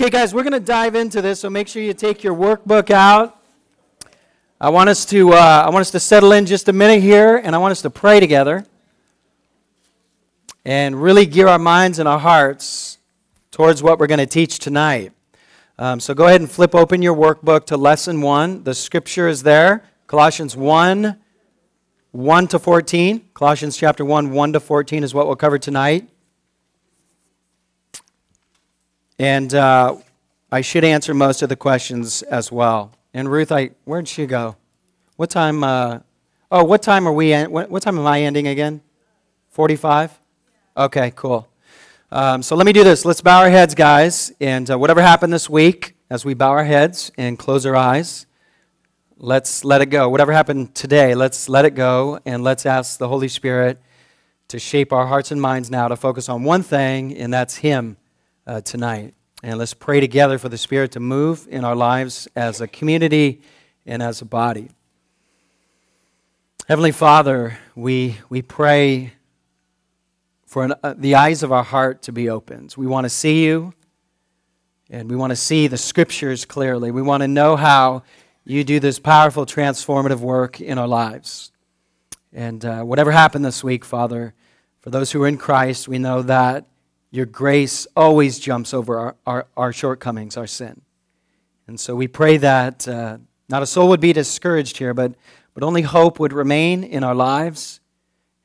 Okay, guys, we're going to dive into this, so make sure you take your workbook out. I want us to uh, I want us to settle in just a minute here, and I want us to pray together and really gear our minds and our hearts towards what we're going to teach tonight. Um, so go ahead and flip open your workbook to lesson one. The scripture is there, Colossians 1, 1 to 14. Colossians chapter 1, 1 to 14 is what we'll cover tonight. And uh, I should answer most of the questions as well. And Ruth, I where'd she go? What time? Uh, oh, what time are we? En- what, what time am I ending again? Forty-five. Okay, cool. Um, so let me do this. Let's bow our heads, guys, and uh, whatever happened this week, as we bow our heads and close our eyes, let's let it go. Whatever happened today, let's let it go, and let's ask the Holy Spirit to shape our hearts and minds now to focus on one thing, and that's Him uh, tonight. And let's pray together for the Spirit to move in our lives as a community and as a body. Heavenly Father, we, we pray for an, uh, the eyes of our heart to be opened. We want to see you, and we want to see the Scriptures clearly. We want to know how you do this powerful, transformative work in our lives. And uh, whatever happened this week, Father, for those who are in Christ, we know that your grace always jumps over our, our, our shortcomings, our sin. And so we pray that uh, not a soul would be discouraged here, but, but only hope would remain in our lives.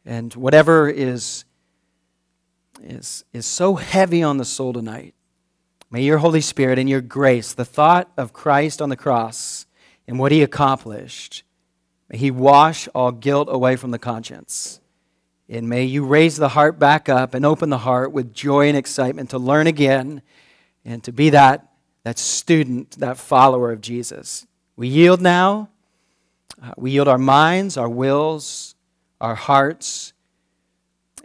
And whatever is, is, is so heavy on the soul tonight, may your Holy Spirit and your grace, the thought of Christ on the cross and what he accomplished, may he wash all guilt away from the conscience. And may you raise the heart back up and open the heart with joy and excitement to learn again and to be that, that student, that follower of Jesus. We yield now. Uh, we yield our minds, our wills, our hearts.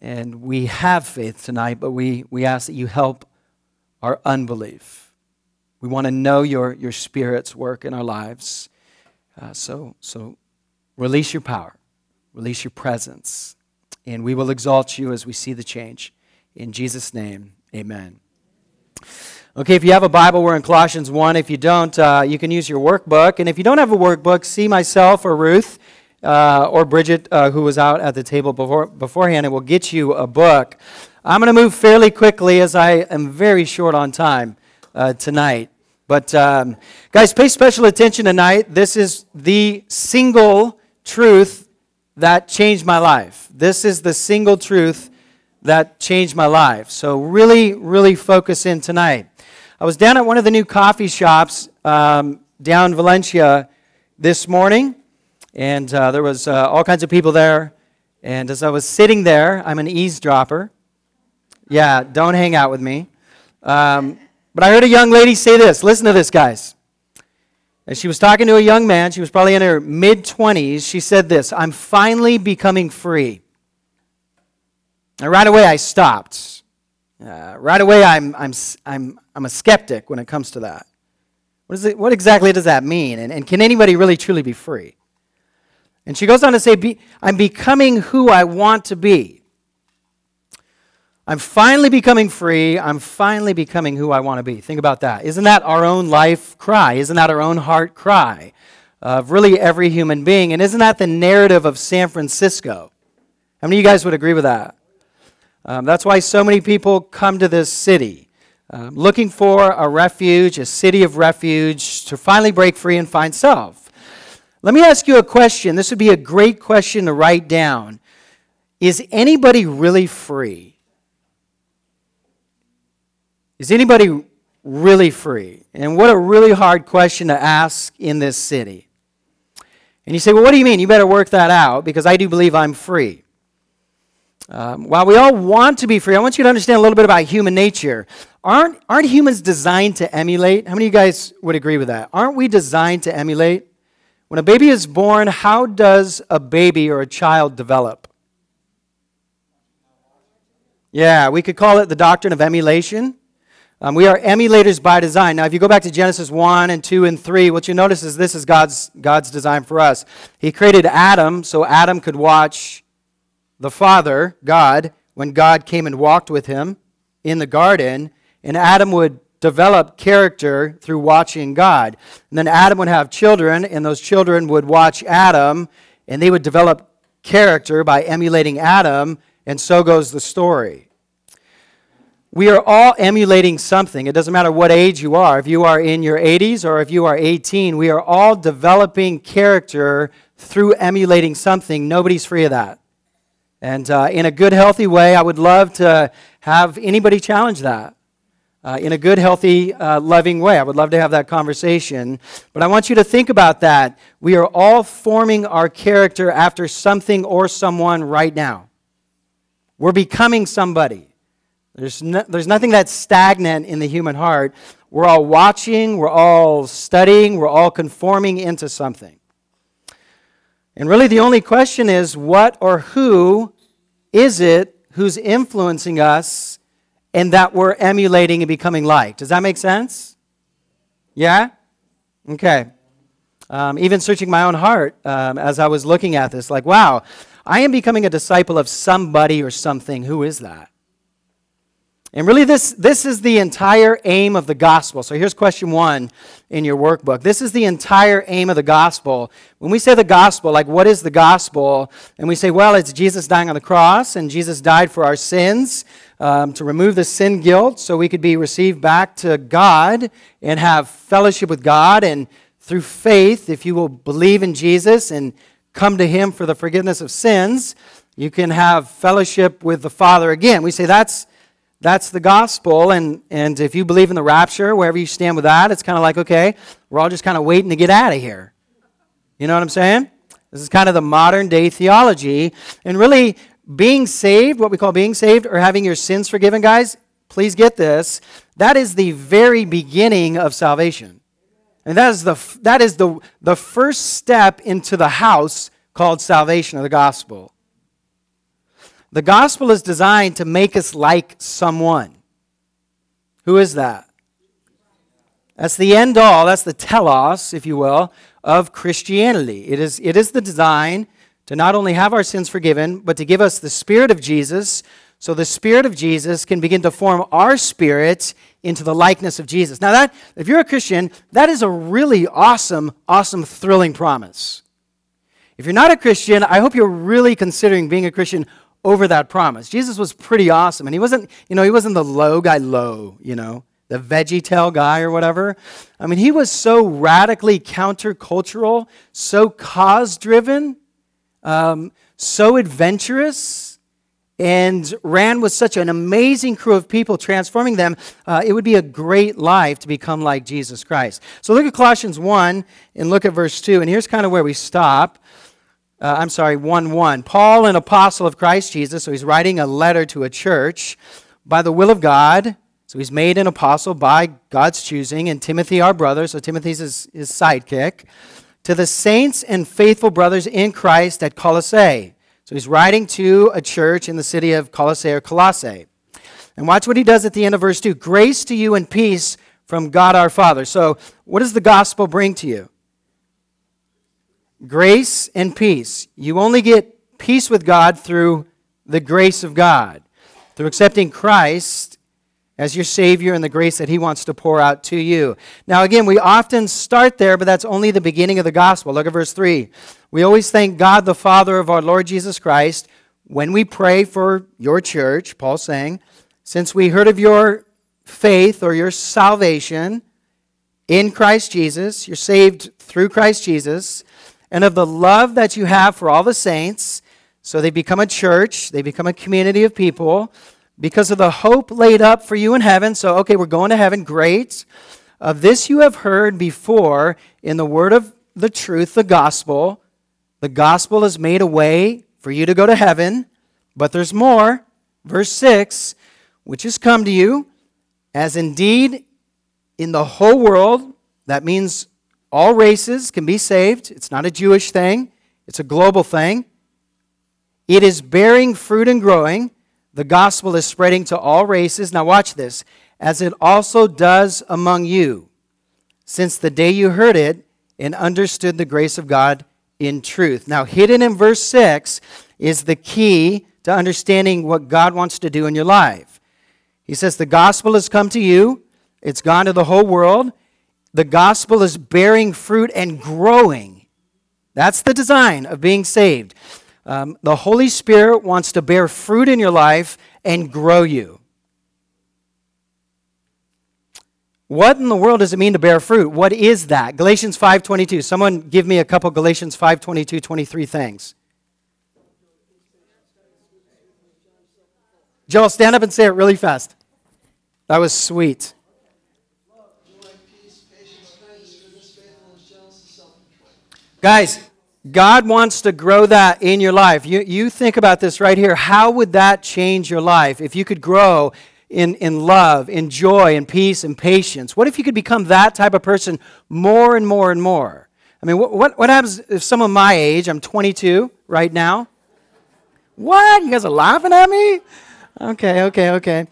And we have faith tonight, but we, we ask that you help our unbelief. We want to know your, your Spirit's work in our lives. Uh, so, so release your power, release your presence and we will exalt you as we see the change. In Jesus' name, amen. Okay, if you have a Bible, we're in Colossians 1. If you don't, uh, you can use your workbook. And if you don't have a workbook, see myself or Ruth uh, or Bridget, uh, who was out at the table before, beforehand, and we'll get you a book. I'm going to move fairly quickly as I am very short on time uh, tonight. But, um, guys, pay special attention tonight. This is the single truth that changed my life. This is the single truth that changed my life. So, really, really focus in tonight. I was down at one of the new coffee shops um, down Valencia this morning, and uh, there was uh, all kinds of people there. And as I was sitting there, I'm an eavesdropper. Yeah, don't hang out with me. Um, but I heard a young lady say this. Listen to this, guys. As she was talking to a young man, she was probably in her mid 20s, she said this I'm finally becoming free. And right away, I stopped. Uh, right away, I'm, I'm, I'm, I'm a skeptic when it comes to that. What, is it, what exactly does that mean? And, and can anybody really truly be free? And she goes on to say, be, I'm becoming who I want to be. I'm finally becoming free. I'm finally becoming who I want to be. Think about that. Isn't that our own life cry? Isn't that our own heart cry of really every human being? And isn't that the narrative of San Francisco? How many of you guys would agree with that? Um, that's why so many people come to this city. Um, looking for a refuge, a city of refuge, to finally break free and find self. Let me ask you a question. This would be a great question to write down. Is anybody really free? Is anybody really free? And what a really hard question to ask in this city. And you say, well, what do you mean? You better work that out because I do believe I'm free. Um, while we all want to be free, I want you to understand a little bit about human nature. Aren't, aren't humans designed to emulate? How many of you guys would agree with that? Aren't we designed to emulate? When a baby is born, how does a baby or a child develop? Yeah, we could call it the doctrine of emulation. Um, we are emulators by design. Now, if you go back to Genesis 1 and 2 and 3, what you notice is this is God's, God's design for us. He created Adam so Adam could watch the Father, God, when God came and walked with him in the garden, and Adam would develop character through watching God. And then Adam would have children, and those children would watch Adam, and they would develop character by emulating Adam, and so goes the story. We are all emulating something. It doesn't matter what age you are. If you are in your 80s or if you are 18, we are all developing character through emulating something. Nobody's free of that. And uh, in a good, healthy way, I would love to have anybody challenge that. Uh, in a good, healthy, uh, loving way. I would love to have that conversation. But I want you to think about that. We are all forming our character after something or someone right now. We're becoming somebody. There's, no, there's nothing that's stagnant in the human heart. We're all watching, we're all studying, we're all conforming into something. And really, the only question is what or who is it who's influencing us and that we're emulating and becoming like? Does that make sense? Yeah? Okay. Um, even searching my own heart um, as I was looking at this, like, wow, I am becoming a disciple of somebody or something. Who is that? And really, this, this is the entire aim of the gospel. So here's question one in your workbook. This is the entire aim of the gospel. When we say the gospel, like what is the gospel? And we say, well, it's Jesus dying on the cross, and Jesus died for our sins um, to remove the sin guilt so we could be received back to God and have fellowship with God. And through faith, if you will believe in Jesus and come to Him for the forgiveness of sins, you can have fellowship with the Father again. We say that's that's the gospel. And, and if you believe in the rapture, wherever you stand with that, it's kind of like, okay, we're all just kind of waiting to get out of here. You know what I'm saying? This is kind of the modern day theology. And really, being saved, what we call being saved, or having your sins forgiven, guys, please get this. That is the very beginning of salvation. And that is the, that is the, the first step into the house called salvation of the gospel. The gospel is designed to make us like someone. Who is that? That's the end all, that's the telos, if you will, of Christianity. It is, it is the design to not only have our sins forgiven, but to give us the Spirit of Jesus, so the Spirit of Jesus can begin to form our spirit into the likeness of Jesus. Now, that, if you're a Christian, that is a really awesome, awesome, thrilling promise. If you're not a Christian, I hope you're really considering being a Christian over that promise. Jesus was pretty awesome. And he wasn't, you know, he wasn't the low guy low, you know, the veggie tail guy or whatever. I mean, he was so radically countercultural, so cause driven, um, so adventurous, and ran with such an amazing crew of people, transforming them. Uh, it would be a great life to become like Jesus Christ. So look at Colossians 1 and look at verse 2. And here's kind of where we stop uh, I'm sorry, 1 1. Paul, an apostle of Christ Jesus, so he's writing a letter to a church by the will of God. So he's made an apostle by God's choosing, and Timothy, our brother, so Timothy's his, his sidekick, to the saints and faithful brothers in Christ at Colossae. So he's writing to a church in the city of Colossae or Colossae. And watch what he does at the end of verse 2 Grace to you and peace from God our Father. So, what does the gospel bring to you? Grace and peace. You only get peace with God through the grace of God, through accepting Christ as your Savior and the grace that He wants to pour out to you. Now, again, we often start there, but that's only the beginning of the gospel. Look at verse 3. We always thank God, the Father of our Lord Jesus Christ, when we pray for your church, Paul's saying, since we heard of your faith or your salvation in Christ Jesus, you're saved through Christ Jesus and of the love that you have for all the saints. So they become a church, they become a community of people because of the hope laid up for you in heaven. So, okay, we're going to heaven. Great. Of this you have heard before in the word of the truth, the gospel. The gospel has made a way for you to go to heaven, but there's more. Verse 6 which has come to you, as indeed in the whole world, that means all races can be saved. It's not a Jewish thing, it's a global thing. It is bearing fruit and growing. The gospel is spreading to all races. Now, watch this. As it also does among you, since the day you heard it and understood the grace of God in truth. Now, hidden in verse 6 is the key to understanding what God wants to do in your life. He says, The gospel has come to you it's gone to the whole world. The gospel is bearing fruit and growing. That's the design of being saved. Um, the Holy Spirit wants to bear fruit in your life and grow you. What in the world does it mean to bear fruit? What is that? Galatians 5:22. Someone give me a couple Galatians 5:22, 23 things. Joel, stand up and say it really fast. That was sweet. Guys, God wants to grow that in your life. You, you think about this right here. How would that change your life if you could grow in, in love, in joy, in peace, and patience? What if you could become that type of person more and more and more? I mean, what, what, what happens if someone my age, I'm 22 right now? What? You guys are laughing at me? Okay, okay, okay.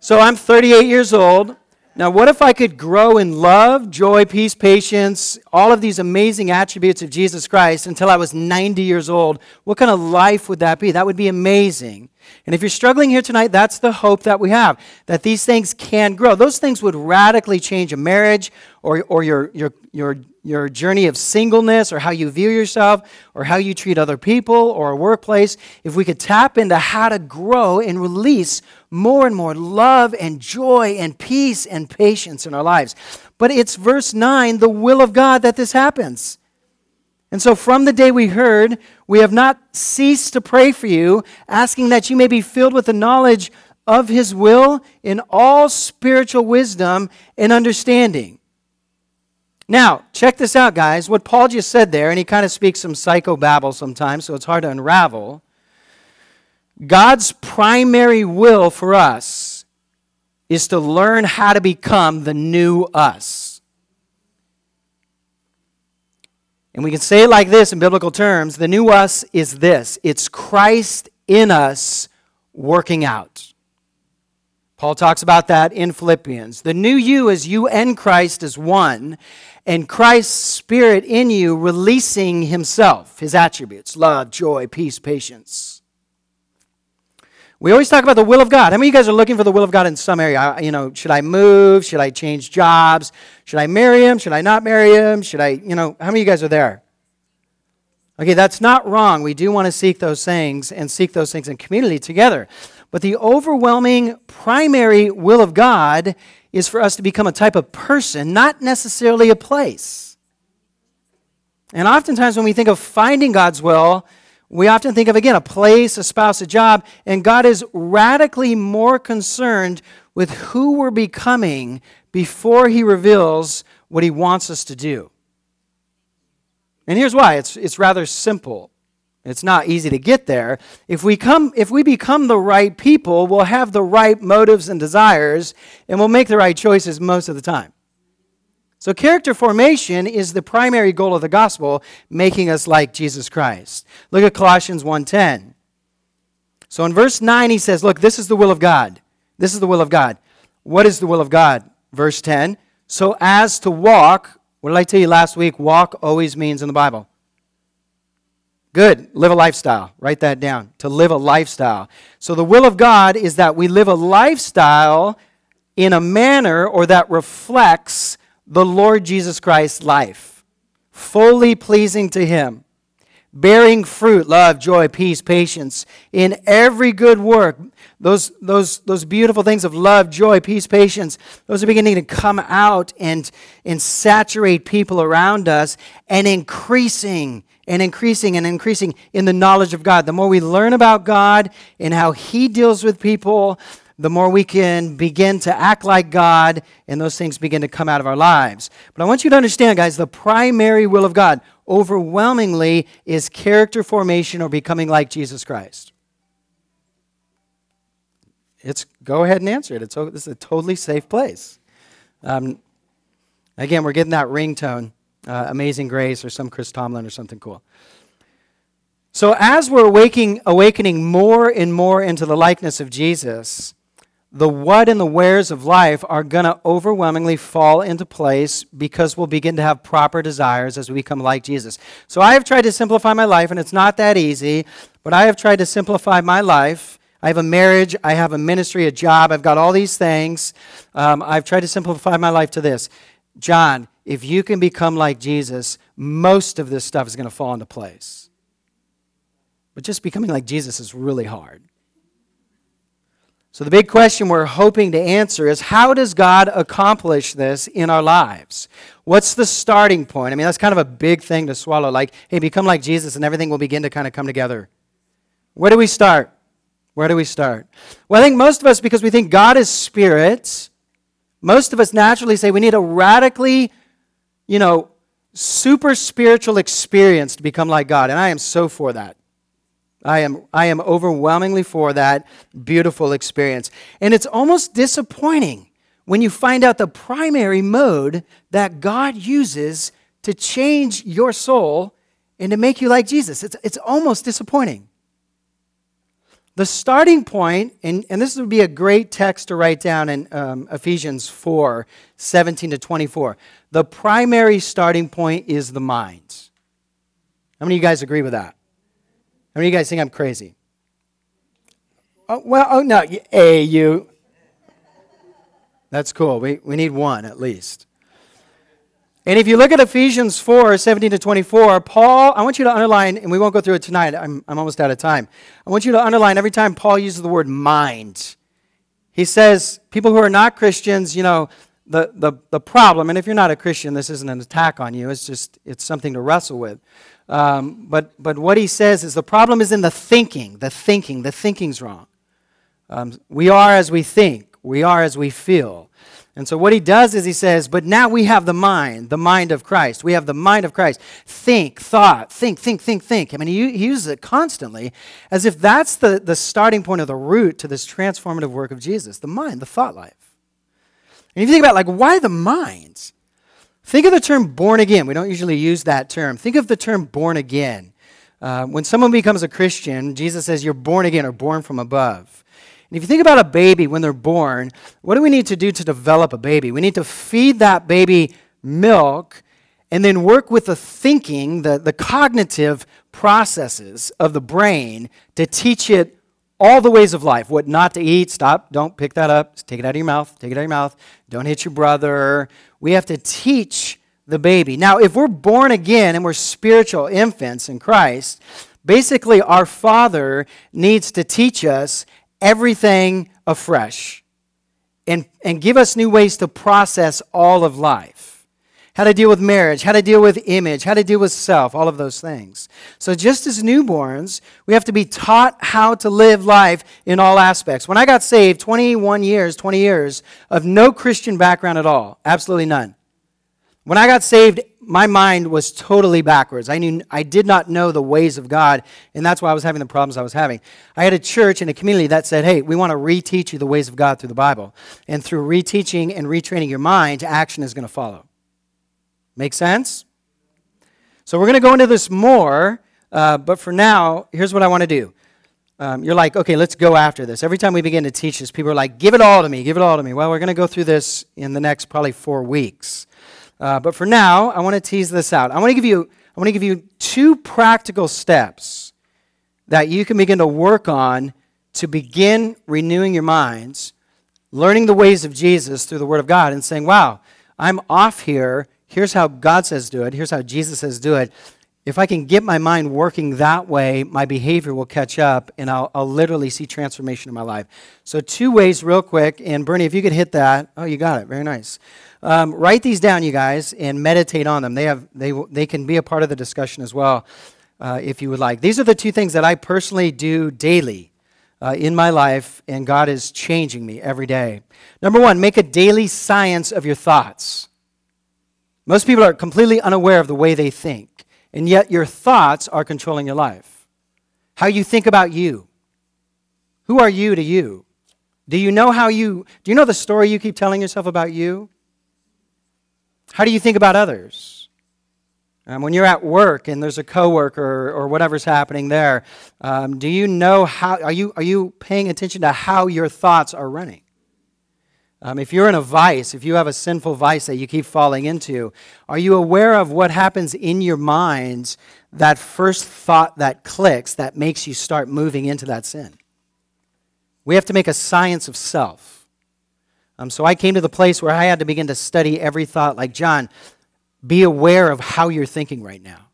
So I'm 38 years old. Now, what if I could grow in love, joy, peace, patience, all of these amazing attributes of Jesus Christ until I was 90 years old? What kind of life would that be? That would be amazing. And if you're struggling here tonight, that's the hope that we have that these things can grow. Those things would radically change a marriage or, or your, your, your, your journey of singleness or how you view yourself or how you treat other people or a workplace. If we could tap into how to grow and release more and more love and joy and peace and patience in our lives. But it's verse 9, the will of God, that this happens. And so, from the day we heard, we have not ceased to pray for you, asking that you may be filled with the knowledge of His will in all spiritual wisdom and understanding. Now, check this out, guys. What Paul just said there, and he kind of speaks some psychobabble sometimes, so it's hard to unravel. God's primary will for us is to learn how to become the new us. And we can say it like this in biblical terms the new us is this it's Christ in us working out. Paul talks about that in Philippians. The new you is you and Christ as one, and Christ's Spirit in you releasing Himself, His attributes love, joy, peace, patience. We always talk about the will of God. How many of you guys are looking for the will of God in some area? You know, should I move? Should I change jobs? Should I marry him? Should I not marry him? Should I, you know, how many of you guys are there? Okay, that's not wrong. We do want to seek those things and seek those things in community together. But the overwhelming primary will of God is for us to become a type of person, not necessarily a place. And oftentimes when we think of finding God's will, we often think of, again, a place, a spouse, a job, and God is radically more concerned with who we're becoming before He reveals what He wants us to do. And here's why it's, it's rather simple. It's not easy to get there. If we, come, if we become the right people, we'll have the right motives and desires, and we'll make the right choices most of the time. So, character formation is the primary goal of the gospel, making us like Jesus Christ. Look at Colossians 1:10. So in verse 9 he says, "Look, this is the will of God. This is the will of God. What is the will of God?" Verse 10, "So as to walk, what did I tell you last week? Walk always means in the Bible. Good. Live a lifestyle. Write that down. To live a lifestyle. So the will of God is that we live a lifestyle in a manner or that reflects the Lord Jesus Christ's life, fully pleasing to Him, bearing fruit, love, joy, peace, patience, in every good work. Those, those, those beautiful things of love, joy, peace, patience, those are beginning to come out and, and saturate people around us and increasing and increasing and increasing in the knowledge of God. The more we learn about God and how He deals with people, the more we can begin to act like God and those things begin to come out of our lives. But I want you to understand, guys, the primary will of God overwhelmingly is character formation or becoming like Jesus Christ. It's go ahead and answer it. It's this is a totally safe place. Um, again, we're getting that ringtone, uh, "Amazing Grace" or some Chris Tomlin or something cool. So as we're awaking, awakening more and more into the likeness of Jesus, the what and the wheres of life are going to overwhelmingly fall into place because we'll begin to have proper desires as we become like Jesus. So I have tried to simplify my life, and it's not that easy, but I have tried to simplify my life. I have a marriage, I have a ministry, a job, I've got all these things. Um, I've tried to simplify my life to this John, if you can become like Jesus, most of this stuff is going to fall into place. But just becoming like Jesus is really hard. So, the big question we're hoping to answer is how does God accomplish this in our lives? What's the starting point? I mean, that's kind of a big thing to swallow. Like, hey, become like Jesus and everything will begin to kind of come together. Where do we start? Where do we start? Well, I think most of us, because we think God is spirit, most of us naturally say we need a radically, you know, super spiritual experience to become like God. And I am so for that. I am, I am overwhelmingly for that beautiful experience. And it's almost disappointing when you find out the primary mode that God uses to change your soul and to make you like Jesus. It's, it's almost disappointing. The starting point, and, and this would be a great text to write down in um, Ephesians 4 17 to 24. The primary starting point is the mind. How many of you guys agree with that? How many of you guys think I'm crazy? Oh, well, oh no, A, you. That's cool. We, we need one at least. And if you look at Ephesians 4 17 to 24, Paul, I want you to underline, and we won't go through it tonight, I'm, I'm almost out of time. I want you to underline every time Paul uses the word mind. He says, people who are not Christians, you know, the, the, the problem, and if you're not a Christian, this isn't an attack on you, it's just, it's something to wrestle with. Um, but, but what he says is the problem is in the thinking, the thinking, the thinking's wrong. Um, we are as we think, we are as we feel. And so what he does is he says, but now we have the mind, the mind of Christ. We have the mind of Christ. Think, thought, think, think, think, think. I mean, he, he uses it constantly as if that's the, the starting point of the root to this transformative work of Jesus the mind, the thought life. And if you think about, like, why the mind? Think of the term born again. We don't usually use that term. Think of the term born again. Uh, when someone becomes a Christian, Jesus says, You're born again or born from above. And if you think about a baby when they're born, what do we need to do to develop a baby? We need to feed that baby milk and then work with the thinking, the, the cognitive processes of the brain to teach it all the ways of life what not to eat. Stop, don't pick that up. Take it out of your mouth. Take it out of your mouth. Don't hit your brother. We have to teach the baby. Now, if we're born again and we're spiritual infants in Christ, basically our Father needs to teach us everything afresh and, and give us new ways to process all of life. How to deal with marriage, how to deal with image, how to deal with self, all of those things. So, just as newborns, we have to be taught how to live life in all aspects. When I got saved, 21 years, 20 years of no Christian background at all, absolutely none. When I got saved, my mind was totally backwards. I knew I did not know the ways of God, and that's why I was having the problems I was having. I had a church and a community that said, "Hey, we want to reteach you the ways of God through the Bible." And through reteaching and retraining your mind, action is going to follow. Make sense? So we're going to go into this more, uh, but for now, here's what I want to do. Um, you're like, okay, let's go after this. Every time we begin to teach this, people are like, give it all to me, give it all to me. Well, we're going to go through this in the next probably four weeks. Uh, but for now, I want to tease this out. I want to give you, I want to give you two practical steps that you can begin to work on to begin renewing your minds, learning the ways of Jesus through the Word of God, and saying, wow, I'm off here. Here's how God says do it. Here's how Jesus says do it. If I can get my mind working that way, my behavior will catch up and I'll, I'll literally see transformation in my life. So, two ways, real quick. And Bernie, if you could hit that. Oh, you got it. Very nice. Um, write these down, you guys, and meditate on them. They, have, they, they can be a part of the discussion as well, uh, if you would like. These are the two things that I personally do daily uh, in my life, and God is changing me every day. Number one, make a daily science of your thoughts. Most people are completely unaware of the way they think, and yet your thoughts are controlling your life. How you think about you. Who are you to you? Do you know how you, do you know the story you keep telling yourself about you? How do you think about others? Um, when you're at work and there's a coworker or whatever's happening there, um, do you know how? Are you are you paying attention to how your thoughts are running? Um, if you're in a vice, if you have a sinful vice that you keep falling into, are you aware of what happens in your minds? That first thought that clicks that makes you start moving into that sin. We have to make a science of self. Um, so I came to the place where I had to begin to study every thought, like, John, be aware of how you're thinking right now.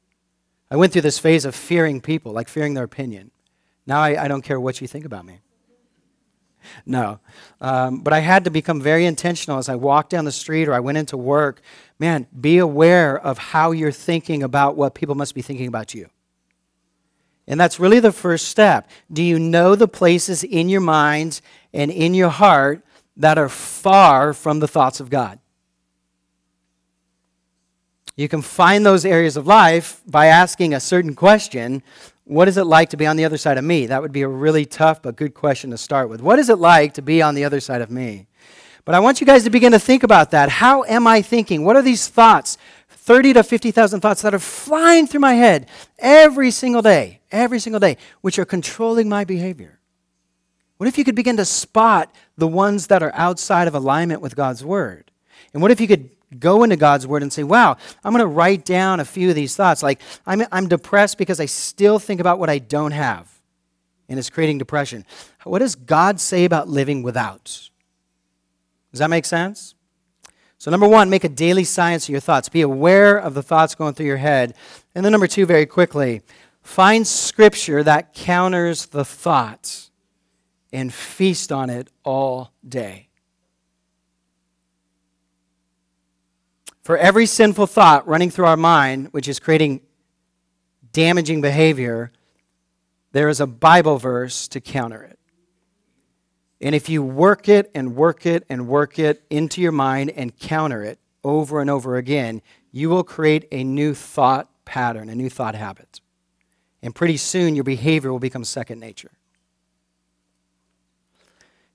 I went through this phase of fearing people, like fearing their opinion. Now I, I don't care what you think about me. No. Um, but I had to become very intentional as I walked down the street or I went into work. Man, be aware of how you're thinking about what people must be thinking about you. And that's really the first step. Do you know the places in your minds and in your heart that are far from the thoughts of God? You can find those areas of life by asking a certain question What is it like to be on the other side of me? That would be a really tough but good question to start with. What is it like to be on the other side of me? But I want you guys to begin to think about that. How am I thinking? What are these thoughts? 30 to 50,000 thoughts that are flying through my head every single day, every single day, which are controlling my behavior. What if you could begin to spot the ones that are outside of alignment with God's word? And what if you could go into God's word and say, wow, I'm going to write down a few of these thoughts. Like, I'm, I'm depressed because I still think about what I don't have, and it's creating depression. What does God say about living without? Does that make sense? So, number one, make a daily science of your thoughts. Be aware of the thoughts going through your head. And then, number two, very quickly, find scripture that counters the thoughts and feast on it all day. For every sinful thought running through our mind, which is creating damaging behavior, there is a Bible verse to counter it. And if you work it and work it and work it into your mind and counter it over and over again, you will create a new thought pattern, a new thought habit. And pretty soon your behavior will become second nature.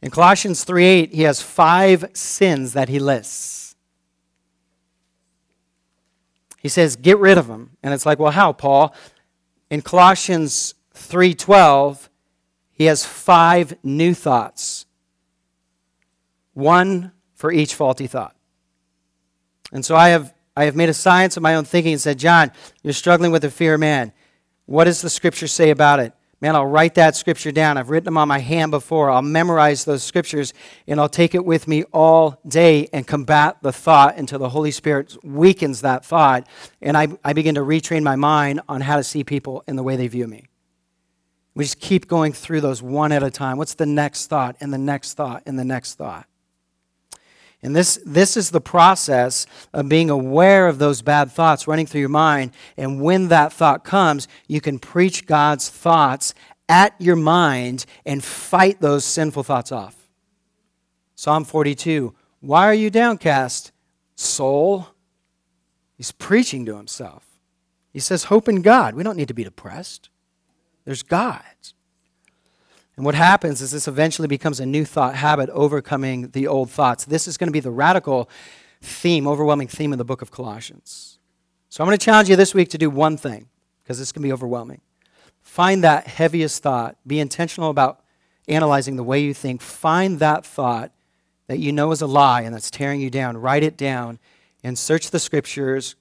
In Colossians 3:8, he has five sins that he lists. He says, "Get rid of them." And it's like, "Well, how, Paul?" In Colossians 3:12, he has five new thoughts, one for each faulty thought. And so I have, I have made a science of my own thinking and said, John, you're struggling with the fear of man. What does the scripture say about it? Man, I'll write that scripture down. I've written them on my hand before. I'll memorize those scriptures and I'll take it with me all day and combat the thought until the Holy Spirit weakens that thought. And I, I begin to retrain my mind on how to see people in the way they view me. We just keep going through those one at a time. What's the next thought, and the next thought, and the next thought? And this, this is the process of being aware of those bad thoughts running through your mind. And when that thought comes, you can preach God's thoughts at your mind and fight those sinful thoughts off. Psalm 42 Why are you downcast, soul? He's preaching to himself. He says, Hope in God. We don't need to be depressed. There's God. And what happens is this eventually becomes a new thought habit overcoming the old thoughts. This is going to be the radical theme, overwhelming theme of the book of Colossians. So I'm going to challenge you this week to do one thing because this can be overwhelming. Find that heaviest thought. Be intentional about analyzing the way you think. Find that thought that you know is a lie and that's tearing you down. Write it down and search the scriptures.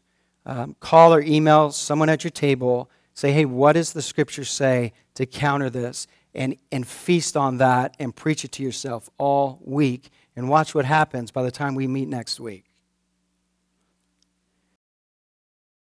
Um, call or email someone at your table Say, hey, what does the scripture say to counter this? And, and feast on that and preach it to yourself all week and watch what happens by the time we meet next week.